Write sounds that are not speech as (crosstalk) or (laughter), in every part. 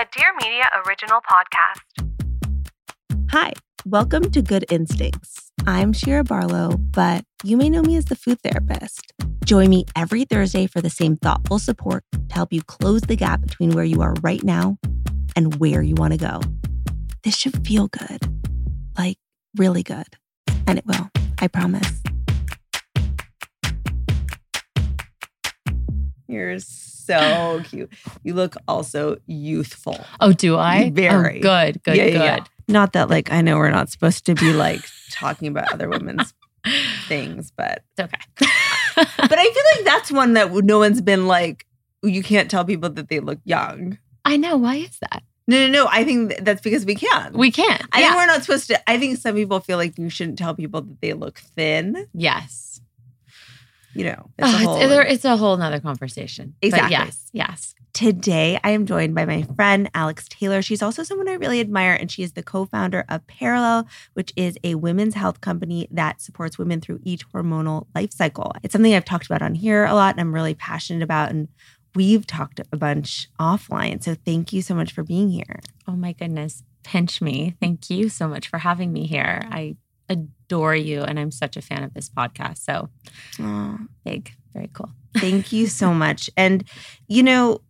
A Dear Media original podcast. Hi, welcome to Good Instincts. I'm Shira Barlow, but you may know me as the food therapist. Join me every Thursday for the same thoughtful support to help you close the gap between where you are right now and where you want to go. This should feel good, like really good. And it will, I promise. You're so cute. You look also youthful. Oh, do I? Oh, very. Oh, good, good, yeah, good. yeah. Not that like I know we're not supposed to be like talking about other women's (laughs) things, but It's okay. (laughs) but I feel like that's one that no one's been like you can't tell people that they look young. I know. Why is that? No, no, no. I think that's because we can. We can't. I yeah. think we're not supposed to. I think some people feel like you shouldn't tell people that they look thin. yes. You know, Oh, a whole- it's, it's a whole nother conversation. But Exactly. yes, yes. Today, I am joined by my friend Alex Taylor. She's also someone I really admire, and she is the co founder of Perelel, which is a women's health company that supports women through each hormonal life cycle. It's something I've talked about on here a lot and I'm really passionate about. And we've talked a bunch offline. So thank you so much for being here. Oh my goodness. Pinch me. Thank you so much for having me here. I adore you, and I'm such a fan of this podcast. So Aw, big, very cool. Thank you so (laughs) much. And, you know,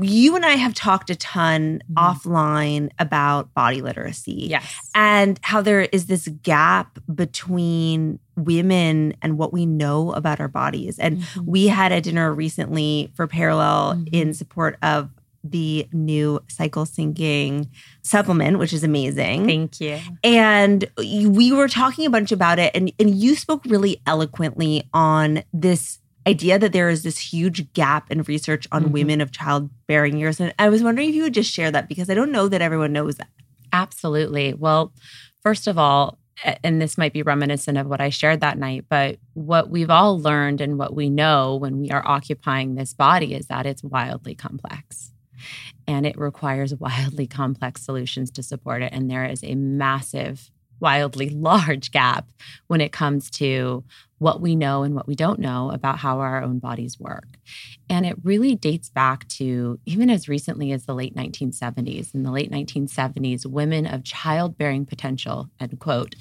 you and I have talked a ton Mhm. offline about body literacy. Yes. and how there is this gap between women and what we know about our bodies. And Mhm. we had a dinner recently for Perelel Mhm. in support of the new cycle syncing supplement, which is amazing. Thank you. And we were talking a bunch about it, and, and you spoke really eloquently on this idea that there is this huge gap in research on Mhm. women of childbearing years. And I was wondering if you would just share that because I don't know that everyone knows that. Absolutely. Well, first of all, and this might be reminiscent of what I shared that night, but what we've all learned and what we know when we are occupying this body is that it's wildly complex and it requires wildly complex solutions to support it. And there is a massive, wildly (laughs) large gap when it comes to what we know and what we don't know about how our own bodies work. And it really dates back to even as recently as the late 1970s. In the late 1970s, women of childbearing potential, end quote,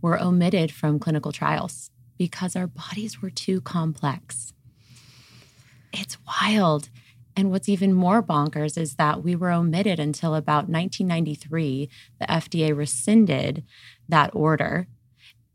were omitted from clinical trials because our bodies were too complex. It's wild. And what's even more bonkers is that we were omitted until about 1993. The FDA rescinded that order.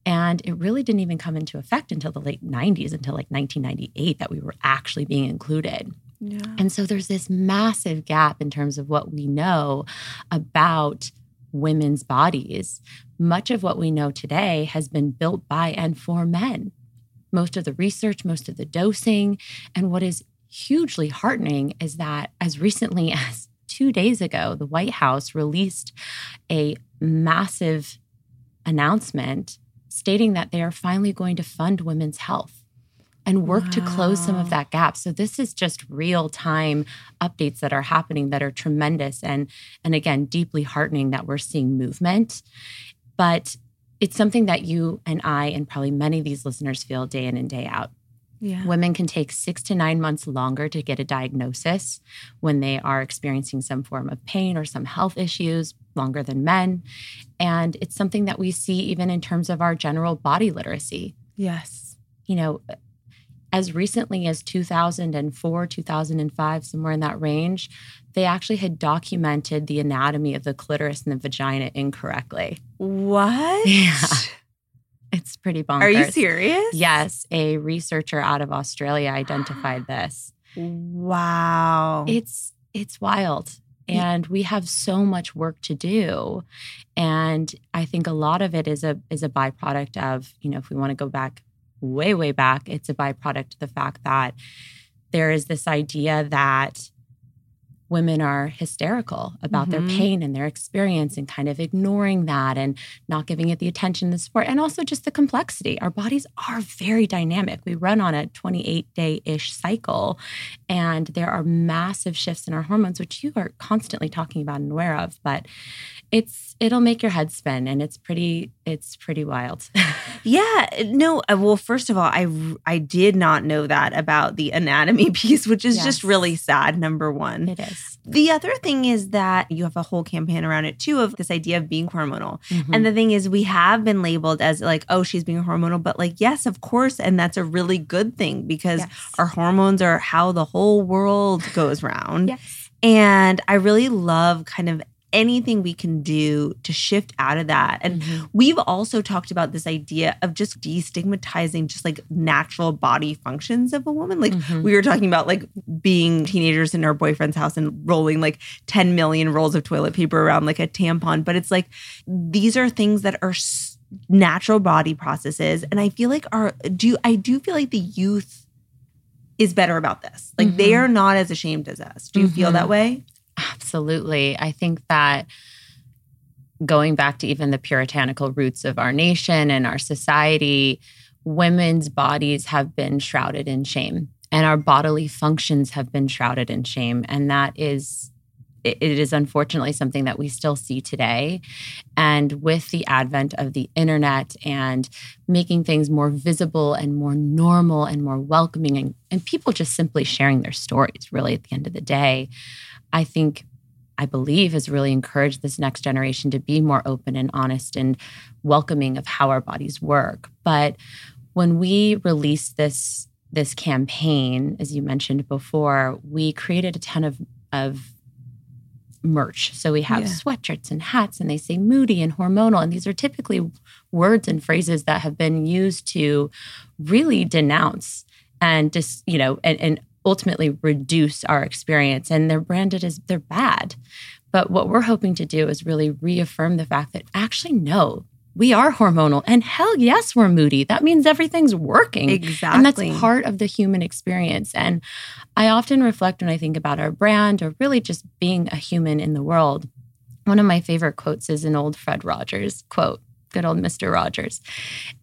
And it really didn't even come into effect until the late 90s, until like 1998, that we were actually being included. Yeah. And so there's this massive gap in terms of what we know about women's bodies. Much of what we know today has been built by and for men. Most of the research, most of the dosing. And what is hugely heartening is that as recently (laughs) as two days ago, the White House released a massive announcement stating that they are finally going to fund women's health and work to close some of that gap. So this is just real time updates that are happening that are tremendous and and again deeply heartening that we're seeing movement. But it's something that you and I and probably many of these listeners feel day in and day out. Yeah. Women can take six to nine months longer to get a diagnosis when they are experiencing some form of pain or some health issues, longer than men. And it's something that we see even in terms of our general body literacy Yes. you know, as recently as 2004, 2005, somewhere in that range, they actually had documented the anatomy of the clitoris and the vagina incorrectly. What? Yeah. It's pretty bonkers. Are you serious? Yes, a researcher out of Australia identified (gasps) this. Wow. It's it's wild. And we have so much work to do. And I think a lot of it is a is a byproduct of, you know, if we want to go back way, way back, it's a byproduct of the fact that there is this idea that women are hysterical about Mhm. their pain and their experience and kind of ignoring that and not giving it the attention and support and also just the complexity our bodies are very dynamic we run on a 28 day ish cycle and there are massive shifts in our hormones which you are constantly talking about and aware of but it's it'll make your head spin and it's pretty it's pretty wild (laughs) Yeah, no. uh, Well, first of all, I I did not know that about the anatomy (laughs) piece, which is just really sad. Number one. it is. The other thing is that you have a whole campaign around it too of this idea of being hormonal. Mm-hmm. And the thing is, we have been labeled as like, oh, she's being hormonal, but like, yes, of course, and that's a really good thing because Yes. our hormones are how the whole world goes round. yes And I really love kind of anything we can do to shift out of that. And Mhm. we've also talked about this idea of just destigmatizing just like natural body functions of a woman. Like Mhm. we were talking about like being teenagers in our boyfriend's house and rolling like 10 million rolls of toilet paper around like a tampon. But it's like these are things that are s- natural body processes. And I feel like our do I do feel like the youth is better about this. Like they Mhm. are not as ashamed as us. Do you feel that way? Absolutely. I think that going back to even the puritanical roots of our nation and our society, women's bodies have been shrouded in shame and our bodily functions have been shrouded in shame. And that is, it is unfortunately something that we still see today. And with the advent of the internet and making things more visible and more normal and more welcoming, and, and people just simply sharing their stories, really, at the end of the day, I think, I believe, has really encouraged this next generation to be more open and honest and welcoming of how our bodies work. But when we released this this campaign, as you mentioned before, we created a ton of of merch. So we have Yeah. sweatshirts and hats, and they say moody and hormonal. And these are typically words and phrases that have been used to really denounce and just, you know, and, and ultimately reduce our experience. And they're branded as they're bad. But what we're hoping to do is really reaffirm the fact that actually, no, we are hormonal. And hell yes, we're moody. That means everything's working. Exactly. And that's part of the human experience. And I often reflect when I think about our brand or really just being a human in the world. One of my favorite quotes is an old Fred Rogers quote, good old Mr. Rogers.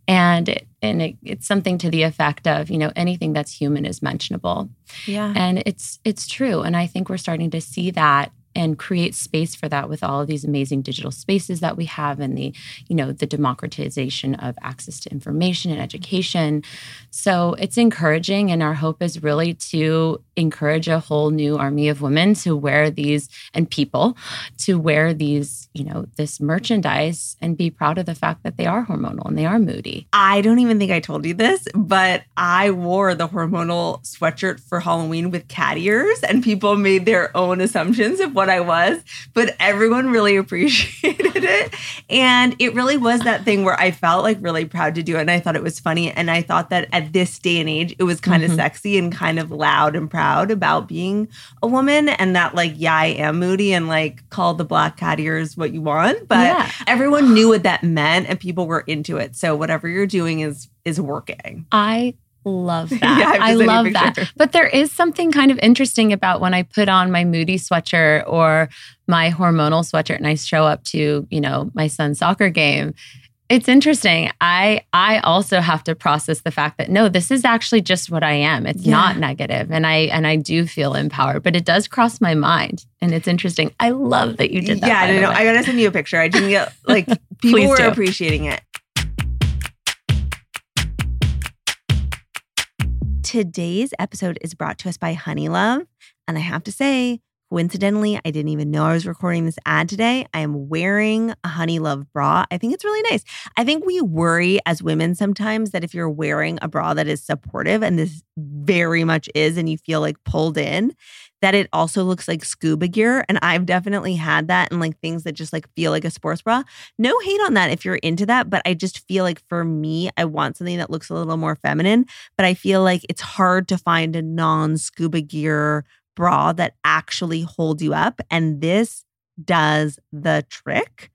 And it, and it, it's something to the effect of, you know, anything that's human is mentionable. Yeah. And it's it's true. And I think we're starting to see that and create space for that with all of these amazing digital spaces that we have and the, you know, the democratization of access to information and education. So it's encouraging. And our hope is really to encourage a whole new army of women to wear these and people to wear these, you know, this merchandise and be proud of the fact that they are hormonal and they are moody. I don't even think I told you this, but I wore the hormonal sweatshirt for Halloween with cat ears, and people made their own assumptions of what I was, but everyone really (laughs) appreciated it. And it really was that thing where I felt like really proud to do it. And I thought it was funny. And I thought that at this day and age, it was kind of Mhm. sexy and kind of loud and proud about being a woman. And that, like, yeah, I am moody and like call the black cat ears what you want. But Yeah. everyone knew what that meant and people were into it. So whatever you're doing is is working. I (laughs) love that. Yeah, I have to I send you a love that. But there is something kind of interesting about when I put on my moody sweatshirt or my hormonal sweatshirt and I show up to, you know, my son's soccer game. It's interesting. I I also have to process the fact that no, this is actually just what I am. It's Yeah. not negative, and I and I do feel empowered. But it does cross my mind, and it's interesting. I love that you did that. yeah, no, no. I gotta send you a picture. I didn't get like (laughs) people were do. appreciating it. Today's episode is brought to us by Honeylove, and I have to say, Coincidentally, I didn't even know I was recording this ad today. I am wearing a Honeylove bra. I think it's really nice. I think we worry as women sometimes that if you're wearing a bra that is supportive, and this very much is, and you feel like pulled in, that it also looks like scuba gear. And I've definitely had that and like things that just like feel like a sports bra. No hate on that if you're into that, but I just feel like for me, I want something that looks a little more feminine. But I feel like it's hard to find a non scuba gear bra that actually holds you up. And this does the trick.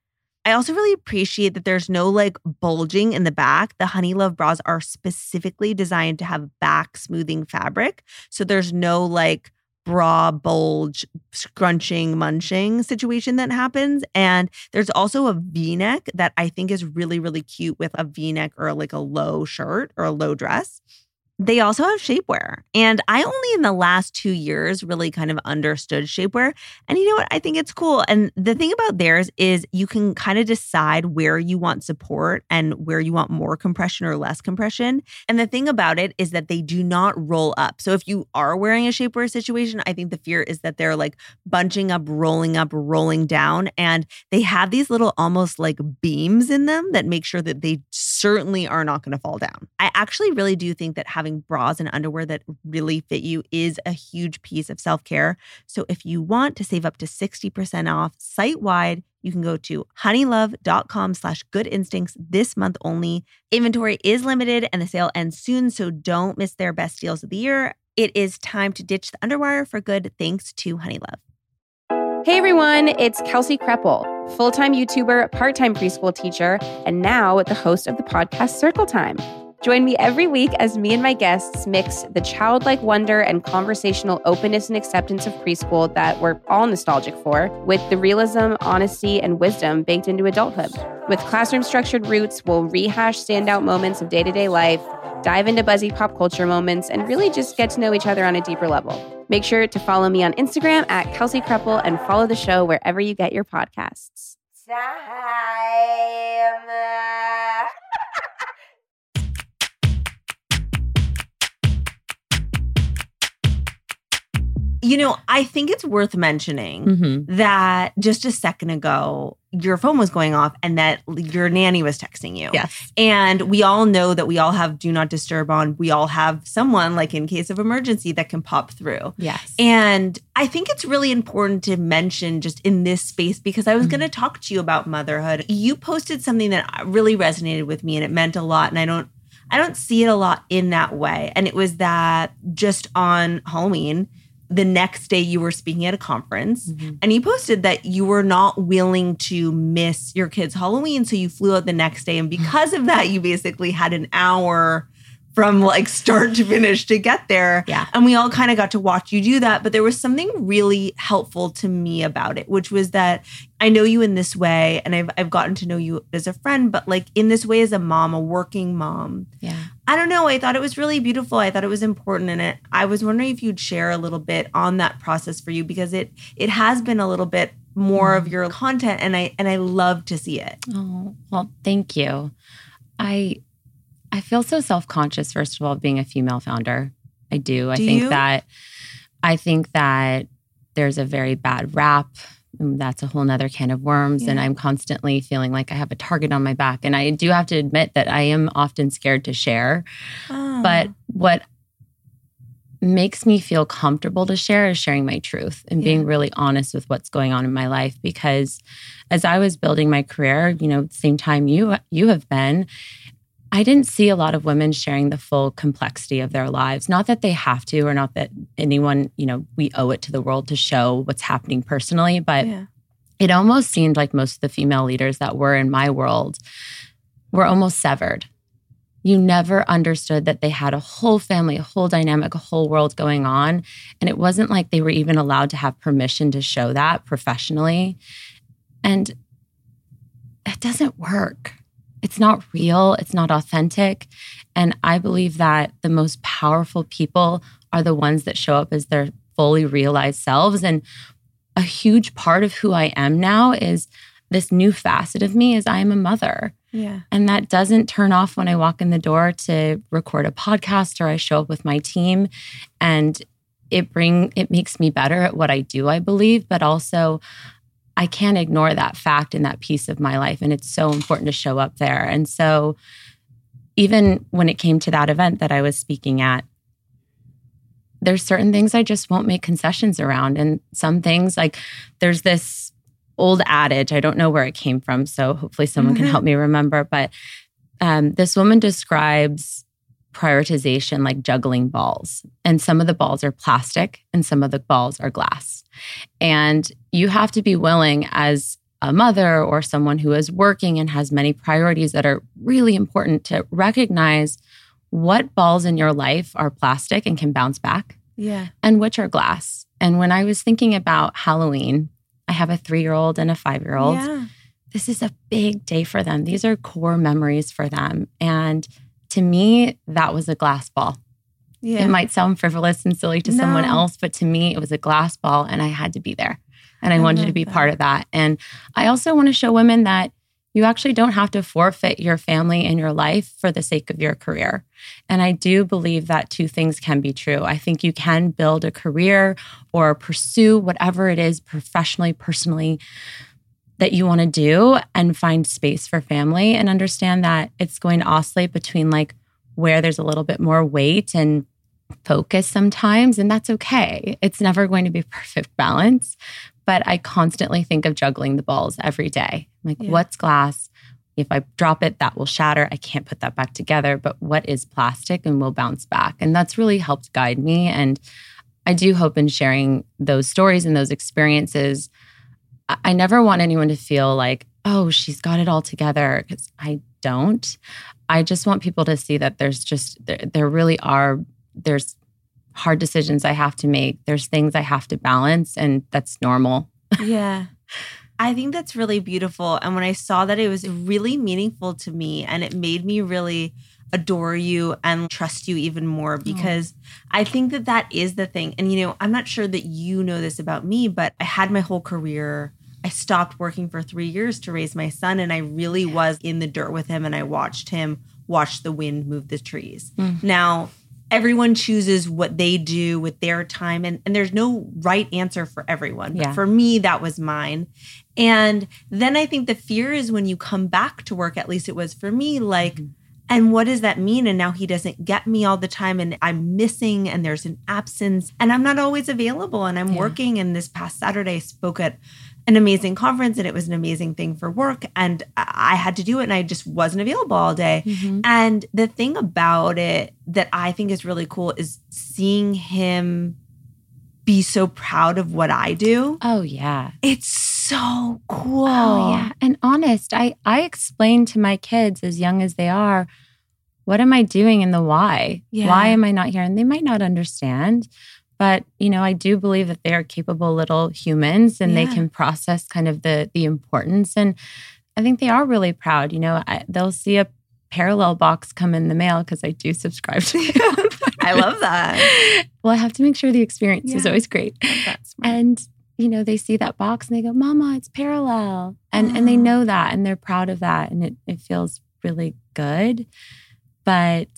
I also really appreciate that there's no like bulging in the back. The Honeylove bras are specifically designed to have back smoothing fabric. So there's no like bra bulge, scrunching, munching situation that happens. And there's also a v neck that I think is really, really cute with a v neck or like a low shirt or a low dress. They also have shapewear. And I only in the last two years really kind of understood shapewear. And you know what? I think it's cool. And the thing about theirs is you can kind of decide where you want support and where you want more compression or less compression. And the thing about it is that they do not roll up. So if you are wearing a shapewear situation, I think the fear is that they're like bunching up, rolling up, rolling down. And they have these little almost like beams in them that make sure that they certainly are not going to fall down. I actually really do think that having bras and underwear that really fit you is a huge piece of self care. So if you want to save up to 60% off site wide, you can go to honeylove.com slash good instincts this month only. Inventory is limited and the sale ends soon, so don't miss their best deals of the year. It is time to ditch the underwire for good thanks to Honeylove. Hey everyone, it's Kelsey Kreppel, full time YouTuber, part time preschool teacher, and now the host of the podcast Circle Time. Join me every week as me and my guests mix the childlike wonder and conversational openness and acceptance of preschool that we're all nostalgic for with the realism, honesty, and wisdom baked into adulthood. With classroom structured roots, we'll rehash standout moments of day to day life, dive into buzzy pop culture moments, and really just get to know each other on a deeper level. Make sure to follow me on Instagram at Kelsey Kreppel and follow the show wherever you get your podcasts. You know, I think it's worth mentioning Mm-hmm. that just a second ago, your phone was going off and that your nanny was texting you. Yes. And we all know that we all have do not disturb on. We all have someone, like in case of emergency, that can pop through. Yes. And I think it's really important to mention just in this space because I was Mm-hmm. going to talk to you about motherhood. You posted something that really resonated with me and it meant a lot. And I don't, I don't see it a lot in that way. And it was that just on Halloween, the next day you were speaking at a conference Mm-hmm. and you posted that you were not willing to miss your kids' Halloween. So you flew out the next day. And because of that, you basically had an hour from like start to finish to get there. Yeah. And we all kind of got to watch you do that. But there was something really helpful to me about it, which was that I know you in this way and I've, I've gotten to know you as a friend, but like in this way as a mom, a working mom. Yeah. I don't know. I thought it was really beautiful. I thought it was important and it I was wondering if you'd share a little bit on that process for you because it it has been a little bit more of mm. your content and I and I love to see it. Oh, well, thank you. I I feel so self-conscious first of all being a female founder. I do. I think you? that I think that there's a very bad rap. and That's a whole nother can of worms. And I'm constantly feeling like I have a target on my back. And I do have to admit that I am often scared to share. Ah. But what makes me feel comfortable to share is sharing my truth and being really honest with what's going on in my life because as I was building my career, you know, the same time you you have been, I didn't see a lot of women sharing the full complexity of their lives. Not that they have to or not that anyone, you know, we owe it to the world to show what's happening personally, but yeah. it almost seemed like most of the female leaders that were in my world were almost severed. You never understood that they had a whole family, a whole dynamic, a whole world going on. And it wasn't like they were even allowed to have permission to show that professionally. And it doesn't work. It's not real, it's not authentic. And I believe that the most powerful people are the ones that show up as their fully realized selves. And a huge part of who I am now is this new facet of me is I am a mother. Yeah. And that doesn't turn off when I walk in the door to record a podcast or I show up with my team. And it bring it makes me better at what I do, I believe, but also I can't ignore that fact and that piece of my life. And it's so important to show up there. And so even when it came to that event that I was speaking at, there's certain things I just won't make concessions around. And some things like there's this old adage, I don't know where it came from. So hopefully someone can help me remember. But um, this woman describes prioritization like juggling balls. And some of the balls are plastic and some of the balls are glass. And you have to be willing as a mother or someone who is working and has many priorities that are really important to recognize what balls in your life are plastic and can bounce back Yeah. and which are glass. And when I was thinking about Halloween, I have a three year old and a five year old. Yeah. This is a big day for them. These are core memories for them. And to me, that was a glass ball. Yeah. It might sound frivolous and silly to someone else, but to me, it was a glass ball and I had to be there. And I, I wanted to mm-hmm. be that. part of that. And I also want to show women that you actually don't have to forfeit your family and your life for the sake of your career. And I do believe that two things can be true. I think you can build a career or pursue whatever it is professionally, personally that you want to do and find space for family and understand that it's going to oscillate between like where there's a little bit more weight and focus sometimes. And that's okay. It's never going to be (laughs) perfect balance. But I constantly think of juggling the balls every day. Like, Yeah. what's glass? If I drop it, that will shatter. I can't put that back together. But what is plastic and will bounce back? And that's really helped guide me. And I do hope in sharing those stories and those experiences, I- I never want anyone to feel like, oh, she's got it all together, because I don't. I just want people to see that there's just, there, there really are, there's hard decisions I have to make. There's things I have to balance, and that's normal. (laughs) yeah. I think that's really beautiful. And when I saw that, it was really meaningful to me and it made me really adore you and trust you even more mm. because I think that that is the thing. And, you know, I'm not sure that you know this about me, but I had my whole career. I stopped working for three years to raise my son, and I really was in the dirt with him and I watched him watch the wind move the trees. Mm. Now, everyone chooses what they do with their time and, and there's no right answer for everyone but Yeah. for me that was mine and then i think the fear is when you come back to work at least it was for me like mm-hmm. and what does that mean and now he doesn't get me all the time and i'm missing and there's an absence and i'm not always available and i'm Yeah. working and this past saturday I spoke at an amazing conference and it was an amazing thing for work and I had to do it and I just wasn't available all day. Mm-hmm. And the thing about it that I think is really cool is seeing him be so proud of what I do. Oh, yeah. It's so cool. Oh, yeah. And honest, I, I explain to my kids as young as they are, what am I doing and the why? Yeah. Why am I not here? And they might not understand. But, you know, I do believe that they are capable little humans and they can process kind of the the importance. And I think they are really proud. You know, I, they'll see a Perelel box come in the mail because I do subscribe to (laughs) them. I love that. well, I have to make sure the experience is always great. And you know, they see that box and they go, "Mama, it's Perelel," and and they Oh. know that and they're proud of that, and it it feels really good. But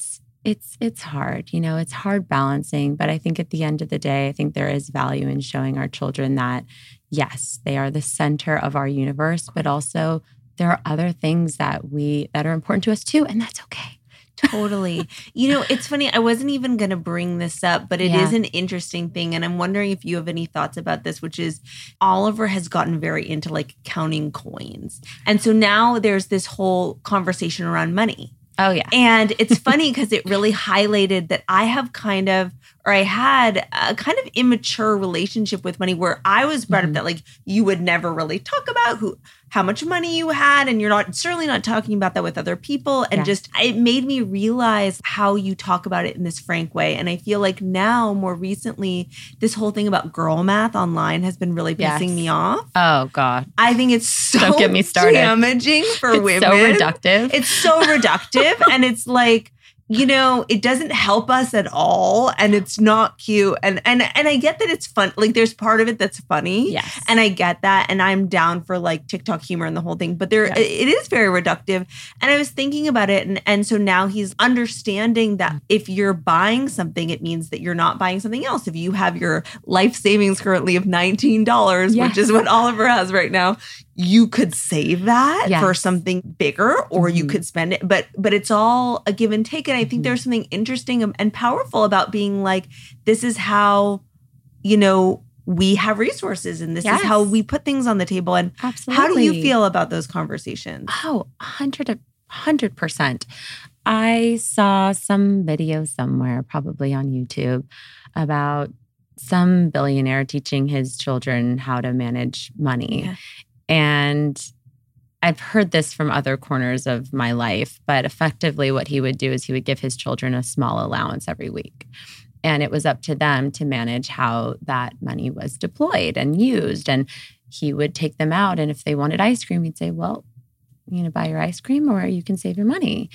it's it's hard, you know, it's hard balancing. But I think at the end of the day, I think there is value in showing our children that yes, they are the center of our universe, but also there are other things that we that are important to us too, and that's okay. Totally. You know, it's funny. I wasn't even going to bring this up, but it is Yeah. an interesting thing. And I'm wondering if you have any thoughts about this, which is Oliver has gotten very into like counting coins. And so now there's this whole conversation around money. Oh yeah, And it's funny because it really highlighted that I have kind of, or I had a kind of immature relationship with money where I was brought Mhm. up that like you would never really talk about who, how much money you had. And you're not, certainly not talking about that with other people. And Yeah. just, it made me realize how you talk about it in this frank way. And I feel like now, more recently, this whole thing about girl math online has been really Yes. pissing me off. oh god, I think it's so Don't get me started. damaging for it's women. so reductive. It's so reductive. (laughs) and it's like, you know, it doesn't help us at all and it's not cute. And and and I get that it's fun. Like there's part of it that's funny. Yes. And I get that. And I'm down for like TikTok humor and the whole thing. But there Yeah. it is very reductive. And I was thinking about it. And, and so now he's understanding that if you're buying something, it means that you're not buying something else. If you have your life savings currently of $19, Yes. which is what Oliver has right now, you could save that Yes. for something bigger or you Mhm. could spend it but but it's all a give and take and i think Mhm. there's something interesting and powerful about being like this is how you know we have resources and this is how we put things on the table and Absolutely. how do you feel about those conversations Oh, 100 100% I saw some video somewhere, probably on YouTube, about some billionaire teaching his children how to manage money. Yeah. And I've heard this from other corners of my life, but effectively, what he would do is he would give his children a small allowance every week. And it was up to them to manage how that money was deployed and used. And he would take them out. And if they wanted ice cream, he'd say, Well, you know, buy your ice cream or you can save your money.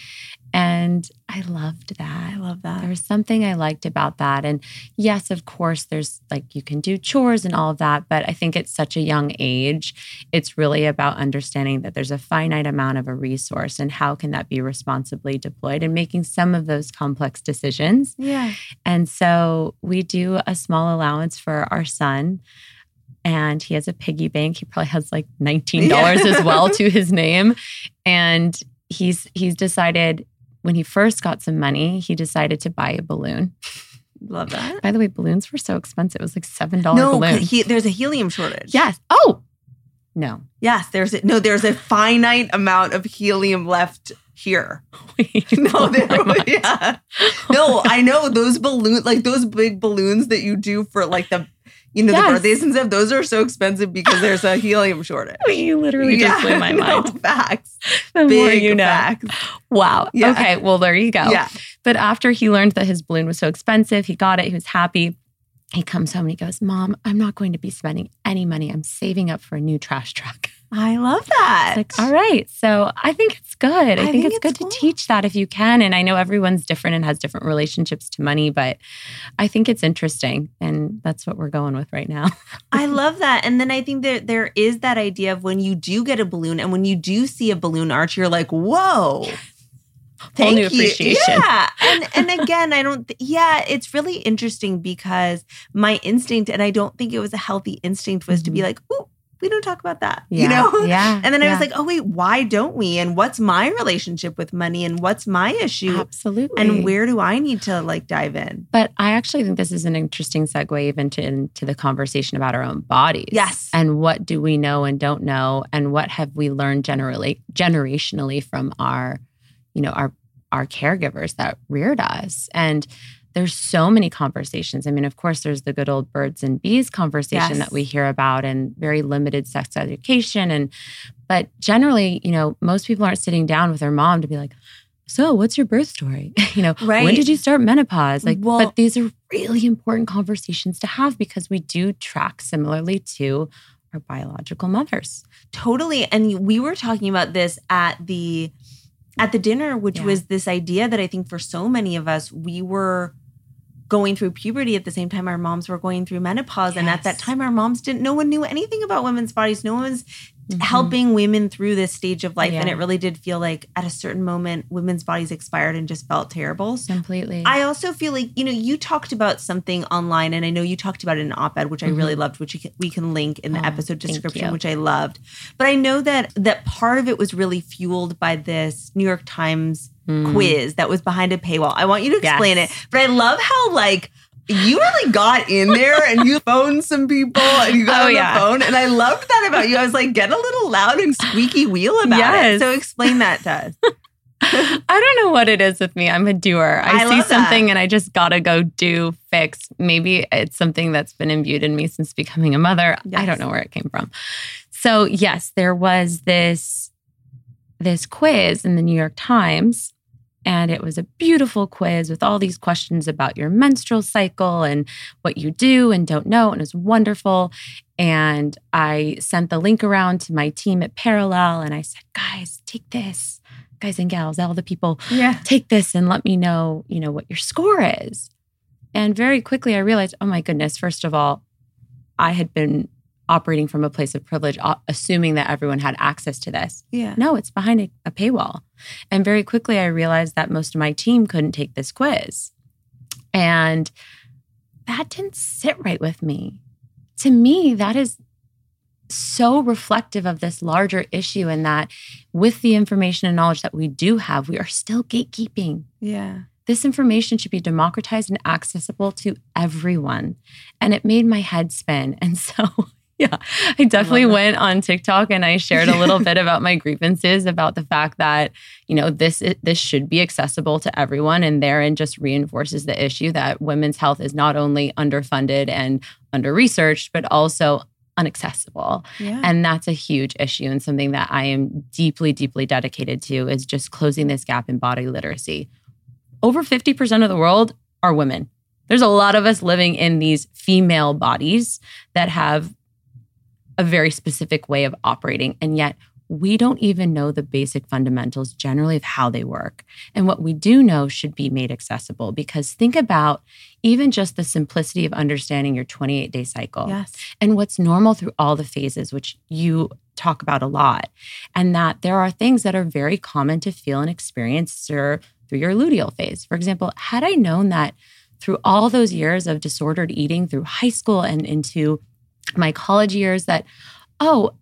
And I loved that. i love that There was something I liked about that. And yes, of course, there's like you can do chores and all of that. But I think at such a young age, it's really about understanding that there's a finite amount of a resource and how can that be responsibly deployed and making some of those complex decisions. yeah And so we do a small allowance for our son. And he has a piggy bank. He probably has like $19 as well to (laughs) his name. And he's he's decided when he first got some money, he decided to buy a balloon. love that By the way, balloons were so expensive. It was like $7 no balloon. he, there's a helium shortage yes. Oh. No. yes there's a, no there's a finite amount of helium left here (laughs) Wait, (laughs) no, there, yeah. No, I know those balloon, like those big balloons that you do for like the, you know, Yes. the birthdays and stuff. Those are so expensive because there's a helium shortage. (laughs) You literally just blew my (laughs) no, mind. facts. The more Big you know. facts. Wow. Yeah. Okay. Well, there you go. Yeah. But after he learned that his balloon was so expensive, he got it, he was happy. He comes home and he goes, Mom, I'm not going to be spending any money. I'm saving up for a new trash truck. I love that. It's like, all right. So I think it's good. I, think, think it's, it's good cool. to teach that if you can. And I know everyone's different and has different relationships to money, but I think it's interesting. And that's what we're going with right now. I (laughs) love that. And then I think that there is that idea of when you do get a balloon and when you do see a balloon arch, you're like, whoa. Whole new you. appreciation. Yeah. And (laughs) and again, I don't th- yeah, it's really interesting because my instinct, and I don't think it was a healthy instinct, was to be mm-hmm. like, ooh, we don't talk about that. You know? Yeah. (laughs) And then I was like, oh wait, why don't we? And what's my relationship with money and what's my issue? absolutely. And where do I need to like dive in? But I actually think this is an interesting segue even to into the conversation about our own bodies. Yes. And what do we know and don't know? And what have we learned generally generationally from our, you know, our our caregivers that reared us? And there's so many conversations. I mean, of course, there's the good old birds and bees conversation Yes. that we hear about and very limited sex education. And but generally, you know, most people aren't sitting down with their mom to be like, so what's your birth story? (laughs) you know, when did you start menopause? Like, Well- but these are really important conversations to have because we do track similarly to our biological mothers. Totally. And we were talking about this at the at the dinner, which Yeah. was this idea that I think for so many of us, we were going through puberty at the same time our moms were going through menopause. And at that time, our moms didn't, no one knew anything about women's bodies. No one was Mhm. helping women through this stage of life. And it really did feel like at a certain moment, women's bodies expired and just felt terrible. completely. I also feel like you know you talked about something online, and I know you talked about it in an op-ed, which I really loved, which can, we can link in the Mm-hmm. Oh, episode description, which I loved. But I know that that part of it was really fueled by this New York Times Mm. quiz that was behind a paywall. I want you to explain Yes. it, but I love how like. You really got in there and you phoned some people and you got Oh, on the phone. And I loved that about you. I was like, get a little loud and squeaky wheel about it. So explain that to us. (laughs) I don't know what it is with me. I'm a doer. I, I see love that. something and I just gotta go do, fix. Maybe it's something that's been imbued in me since becoming a mother. I don't know where it came from. So yes, there was this this quiz in the New York Times. And it was a beautiful quiz with all these questions about your menstrual cycle and what you do and don't know. And it was wonderful. And I sent the link around to my team at Perelel and I said, guys, take this guys and gals, all the people, Yeah. take this and let me know, you know, what your score is. And very quickly I realized, oh my goodness, first of all, I had been operating from a place of privilege, uh, assuming that everyone had access to this. Yeah. No, it's behind a, a paywall. And very quickly, I realized that most of my team couldn't take this quiz. And that didn't sit right with me. To me, that is so reflective of this larger issue, in that with the information and knowledge that we do have, we are still gatekeeping. Yeah. This information should be democratized and accessible to everyone. And it made my head spin. And so, (laughs) (laughs) yeah, I definitely it. went on TikTok and I shared a little bit about my grievances about the fact that, you know, this this should be accessible to everyone and therein just reinforces the issue that women's health is not only underfunded and under-researched but also unaccessible. Yeah. And that's a huge issue and something that I am deeply, deeply dedicated to is just closing this gap in body literacy. Over 50% of the world are women. There's a lot of us living in these female bodies that have a very specific way of operating. And yet, we don't even know the basic fundamentals generally of how they work. And what we do know should be made accessible because think about even just the simplicity of understanding your 28 day cycle yes. and what's normal through all the phases, which you talk about a lot, and that there are things that are very common to feel and experience through through your luteal phase. For example, had I known that through all those years of disordered eating through high school and into my college years, that, oh,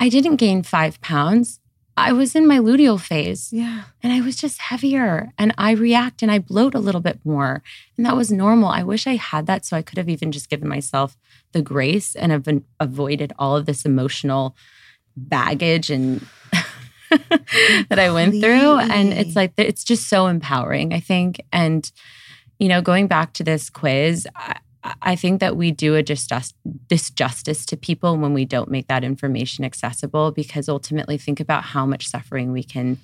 I didn't gain five pounds. I was in my luteal phase Yeah. and I was just heavier and I react and I bloat a little bit more. And that was normal. I wish I had that so I could have even just given myself the grace and have avoided all of this emotional baggage and (laughs) that I went through. And it's like, it's just so empowering, I think. And, you know, going back to this quiz, I, I think that we do a disjust, disjustice to people when we don't make that information accessible because ultimately think about how much suffering we can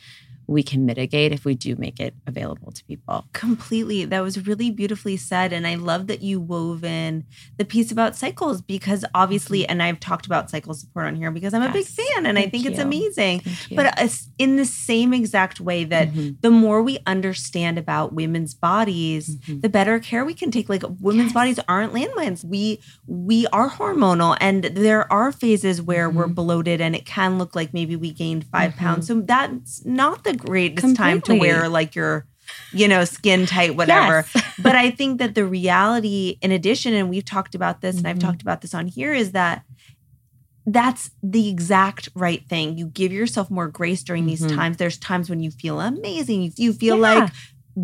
we can mitigate if we do make it available to people. Completely. That was really beautifully said. And I love that you wove in the piece about cycles because obviously, and I've talked about cycle support on here because I'm a big Mm-hmm. Fan and I think it's amazing. But uh, in the same exact way that Mhm. the more we understand about women's bodies, Mhm. the better care we can take. Like women's Yes. bodies aren't landmines. We we are hormonal, and there are phases where we're Mhm. bloated, and it can look like maybe we gained 5 Mhm. pounds. So that's not the greatest time to wear like your, you know, skin tight whatever. Yes. (laughs) but I think that the reality, in addition, and we've talked about this, and I've Mhm. talked about this on here, is that that's the exact right thing. You give yourself more grace during these Mhm. times. There's times when you feel amazing. You, you feel Yeah. like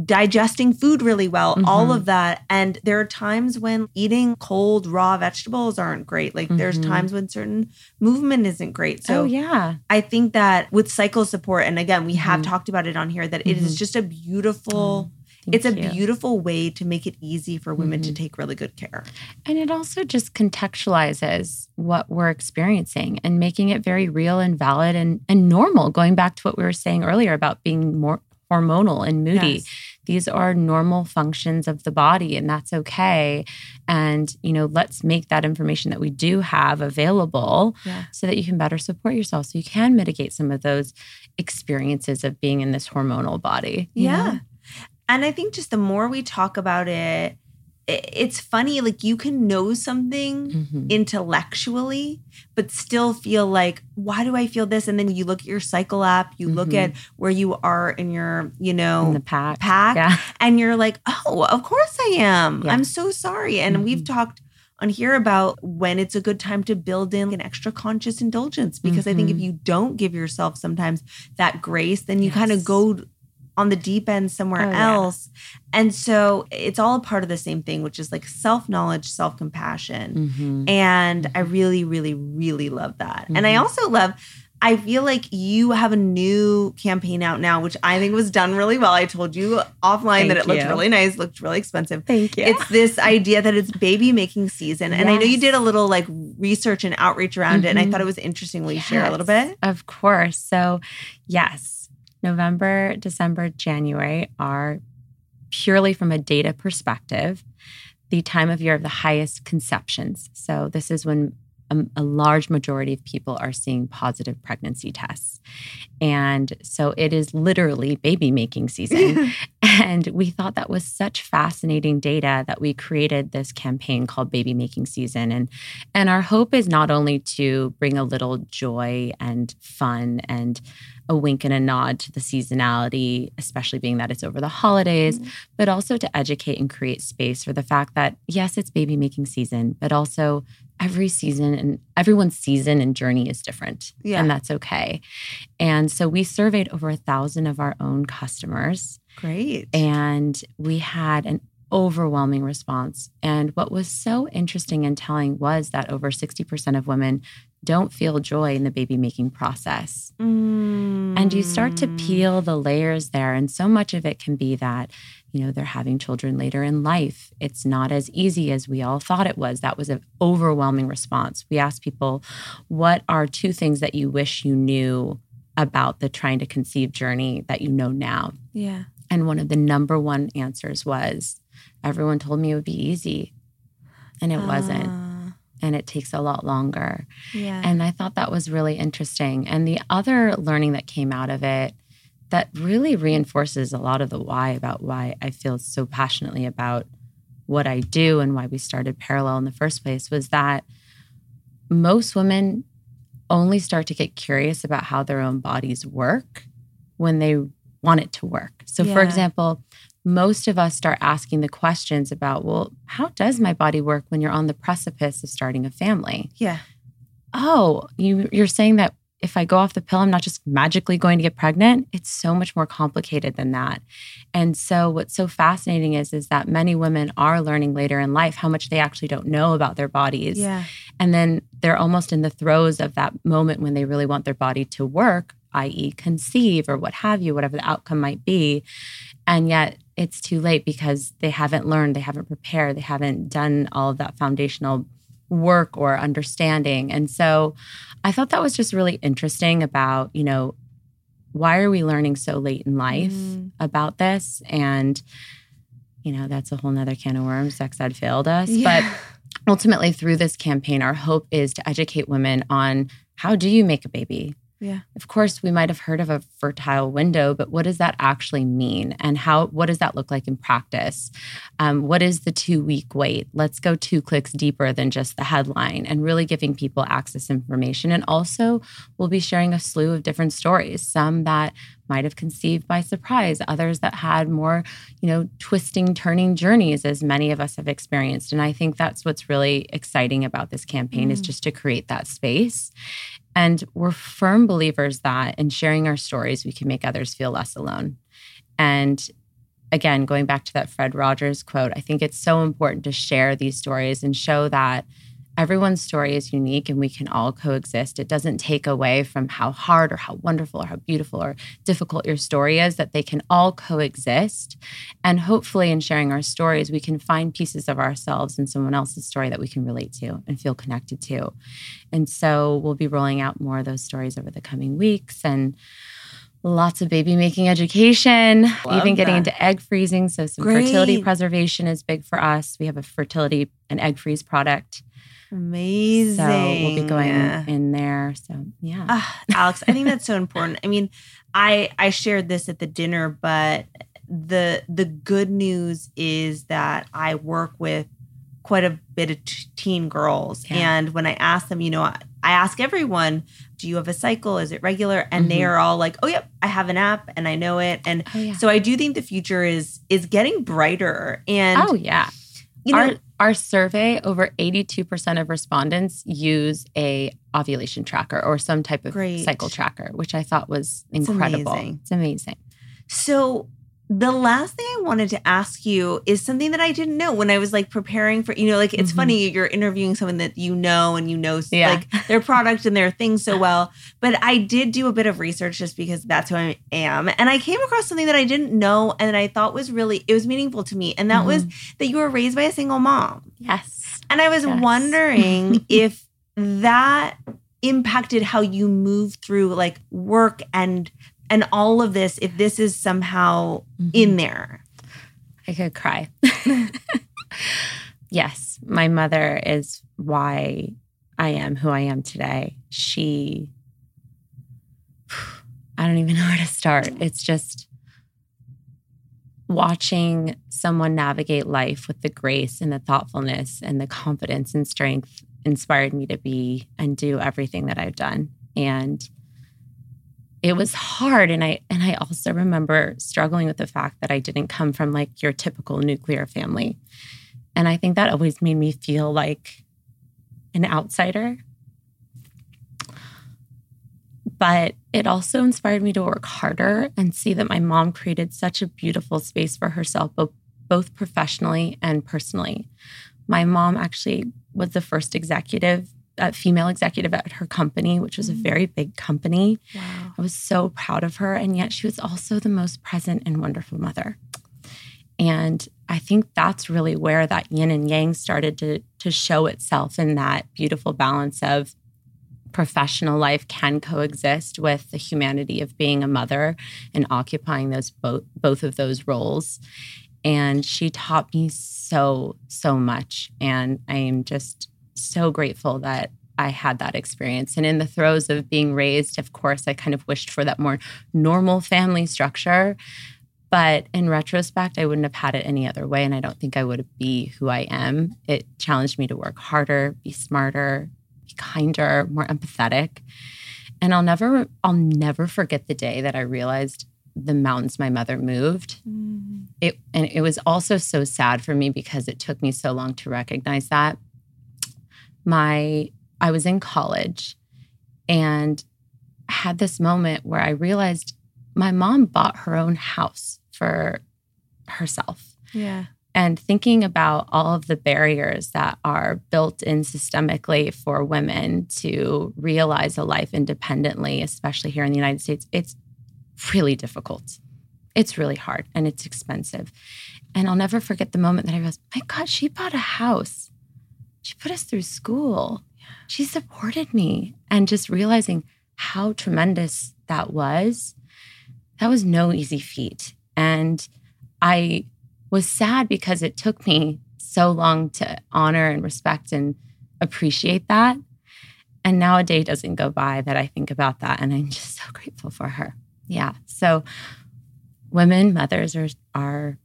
digesting food really well, all Mhm. of that. And there are times when eating cold, raw vegetables aren't great. Like there's Mhm. times when certain movement isn't great. So oh yeah. I think that with cycle support, and again, we have Mhm. talked about it on here, that it is Mhm. just a beautiful. Thank it's a you. beautiful way to make it easy for women to Mhm. take really good care. And it also just contextualizes what we're experiencing and making it very real and valid and, and normal. Going back to what we were saying earlier about being more hormonal and moody. Yes. These are normal functions of the body, and that's okay. And, you know, let's make that information that we do have available Yeah. so that you can better support yourself so you can mitigate some of those experiences of being in this hormonal body. Yeah. know? And I think just the more we talk about it, it's funny, like you can know something Mhm. intellectually, but still feel like, why do I feel this? And then you look at your cycle app, you look Mhm. at where you are in your, you know, In the pack. pack, Yeah. (laughs) and you're like, oh, of course I am. Yeah. I'm so sorry. And we've Mhm. talked on here about when it's a good time to build in an extra conscious indulgence because I think if Mhm. you don't give yourself sometimes that grace, then you kind of go on the deep end somewhere Oh, yeah. else. And so it's all a part of the same thing, which is like self knowledge, self compassion. Mhm. And I really, really, really love that. And I Mhm. also love, I feel like you have a new campaign out now, which I think was done really well. I told you offline that Thank it looked you. really nice, looked really expensive. Thank you. It's this idea that it's baby making season. And I know you did a little like research and outreach around it. And I thought it was interesting. Will you share a little bit? Of course. So, yes, November, December, January are purely from a data perspective the time of year of the highest conceptions. So, this is when a, a large majority of people are seeing positive pregnancy tests. And so it is literally baby making season. (laughs) and we thought that was such fascinating data that we created this campaign called Baby Making Season. And, and our hope is not only to bring a little joy and fun and a wink and a nod to the seasonality, especially being that it's over the holidays, mm-hmm. but also to educate and create space for the fact that, yes, it's baby making season, but also every season and everyone's season and journey is different. Yeah. And that's okay. And so we surveyed over a thousand of our own customers. Great. And we had an overwhelming response. And what was so interesting and telling was that over 60% of women don't feel joy in the baby making process. Mm. And you start to peel the layers there. And so much of it can be that you know, they're having children later in life. It's not as easy as we all thought it was. That was an overwhelming response. We asked people, what are two things that you wish you knew about the trying to conceive journey that you know now? Yeah. And one of the number one answers was, everyone told me it would be easy. And it uh. wasn't ah. And it takes a lot longer. Yeah. And I thought that was really interesting. And the other learning that came out of it that really reinforces a lot of the why about why I feel so passionately about what I do and why we started Perelel in the first place was that most women only start to get curious about how their own bodies work when they want it to work. So, yeah. for example, most of us start asking the questions about, well, how does my body work when you're on the precipice of starting a family? Yeah. Oh, you, you're saying that if I go off the pill, I'm not just magically going to get pregnant. It's so much more complicated than that. And so what's so fascinating is is that many women are learning later in life how much they actually don't know about their bodies. Yeah. And then they're almost in the throes of that moment when they really want their body to work, i.e. conceive or what have you, whatever the outcome might be. And yet it's too late because they haven't learned, they haven't prepared, they haven't done all of that foundational work or understanding. And so I thought that was just really interesting about, you know, why are we learning so late in life mm. about this? And, you know, that's a whole nother can of worms. Sex ed failed us. Yeah. But ultimately, through this campaign, our hope is to educate women on how do you make a baby? Yeah. Of course, we might have heard of a fertile window, but what does that actually mean? And how what does that look like in practice? Um, what is the two week wait? Let's go two clicks deeper than just the headline and really giving people access information. And also, we'll be sharing a slew of different stories, some that might have conceived by surprise, others that had more, you know, twisting, turning journeys as many of us have experienced. And I think that's what's really exciting about this campaign mm. is just to create that space and we're firm believers that in sharing our stories, we can make others feel less alone. And again, going back to that Fred Rogers quote, I think it's so important to share these stories and show that everyone's story is unique and we can all coexist. It doesn't take away from how hard or how wonderful or how beautiful or difficult your story is, that they can all coexist. And hopefully, in sharing our stories, we can find pieces of ourselves in someone else's story that we can relate to and feel connected to. And so we'll be rolling out more of those stories over the coming weeks and lots of baby making education, Love even getting that. into egg freezing. So, some Great. fertility preservation is big for us. We have a fertility and egg freeze product Amazing. So we'll be going in there. So yeah. Uh, Alex, I think that's so important. I mean, I I shared this at the dinner, but the the good news is that I work with quite a bit of t- teen girls. Yeah. And when I ask them, you know, I, I, ask everyone, do you have a cycle? Is it regular? And mm-hmm. they are all like, oh, yep, I have an app and I know it. And oh, yeah. so I do think the future is is getting brighter. And oh yeah. You know, our, our survey, over 82% of respondents use a ovulation tracker or some type of Great. cycle tracker, which I thought was incredible. It's amazing. It's amazing. So the last thing I wanted to ask you is something that I didn't know when I was like preparing for, you know, like it's mm-hmm. funny you're interviewing someone that you know and you know yeah. like their product and their thing so (laughs) well. But I did do a bit of research just because that's who I am. And I came across something that I didn't know and I thought was really, it was meaningful to me. And that mm-hmm. was that you were raised by a single mom. Yes. And I was yes. wondering (laughs) if that impacted how you move through like work and and all of this if this is somehow mm-hmm. in there? I could cry. (laughs) yes, my mother is why I am who I am today. She, (sighs) I don't even know where to start. It's just watching someone navigate life with the grace and the thoughtfulness and the confidence and strength inspired me to be and do everything that I've done. And it was hard and I and I also remember struggling with the fact that I didn't come from like your typical nuclear family. And I think that always made me feel like an outsider. But it also inspired me to work harder and see that my mom created such a beautiful space for herself, both professionally and personally. My mom actually was the first executive, uh, female executive at her company, which was a mm. very big company. Wow. I was so proud of her. And yet she was also the most present and wonderful mother. And I think that's really where that yin and yang started to, to show itself in that beautiful balance of professional life can coexist with the humanity of being a mother and occupying those both both of those roles and she taught me so so much and i am just so grateful that I had that experience. And in the throes of being raised, of course, I kind of wished for that more normal family structure. But in retrospect, I wouldn't have had it any other way. And I don't think I would be who I am. It challenged me to work harder, be smarter, be kinder, more empathetic. And I'll never, I'll never forget the day that I realized the mountains my mother moved. Mm. It and it was also so sad for me because it took me so long to recognize that. My I was in college and had this moment where I realized my mom bought her own house for herself. Yeah and thinking about all of the barriers that are built in systemically for women to realize a life independently, especially here in the United States, it's really difficult. It's really hard and it's expensive. And I'll never forget the moment that I realized, my God, she bought a house. She put us through school. She supported me. And just realizing how tremendous that was, that was no easy feat. And I was sad because it took me so long to honor and respect and appreciate that. And now a day doesn't go by that I think about that. And I'm just so grateful for her. Yeah. So women, mothers are are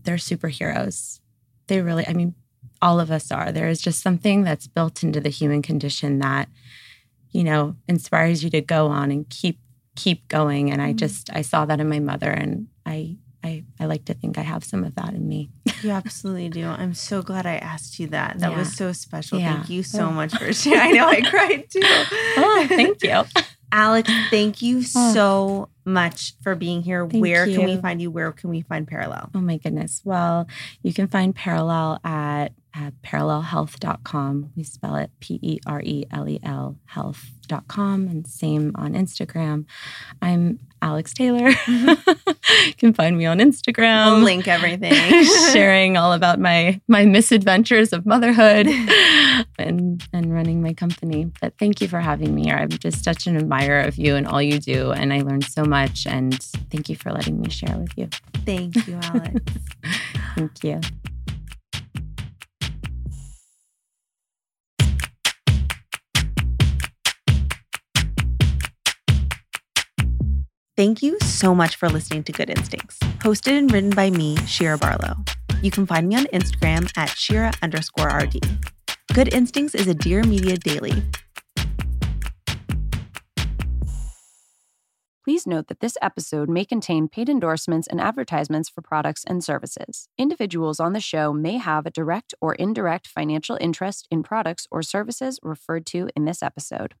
they're superheroes. They really, I mean, all of us are. There is just something that's built into the human condition that, you know, inspires you to go on and keep keep going. And I mm. just I saw that in my mother and I I, I like to think I have some of that in me. (laughs) you absolutely do. I'm so glad I asked you that. That yeah. was so special. Yeah. Thank you so oh. much for (laughs) sharing. I know I cried too. oh, thank you. (laughs) Alex, thank you (sighs) oh. so much for being here. Thank Where you. can we find you? Where can we find Perelel? Oh my goodness. Well, you can find Perelel at, at perelelhealth.com. We spell it P E R E L E L health.com and same on Instagram. I'm Alex Taylor. Mm-hmm. (laughs) you can find me on Instagram. We'll link everything. (laughs) sharing all about my my misadventures of motherhood (laughs) and and running my company. But thank you for having me here. I'm just such an admirer of you and all you do. And I learned so much. And thank you for letting me share with you. Thank you, Alex. thank you. Thank you so much for listening to Good Instincts, hosted and written by me, Shira Barlow. You can find me on Instagram at Shira underscore RD. Good Instincts is a Dear Media daily. Please note that this episode may contain paid endorsements and advertisements for products and services. Individuals on the show may have a direct or indirect financial interest in products or services referred to in this episode.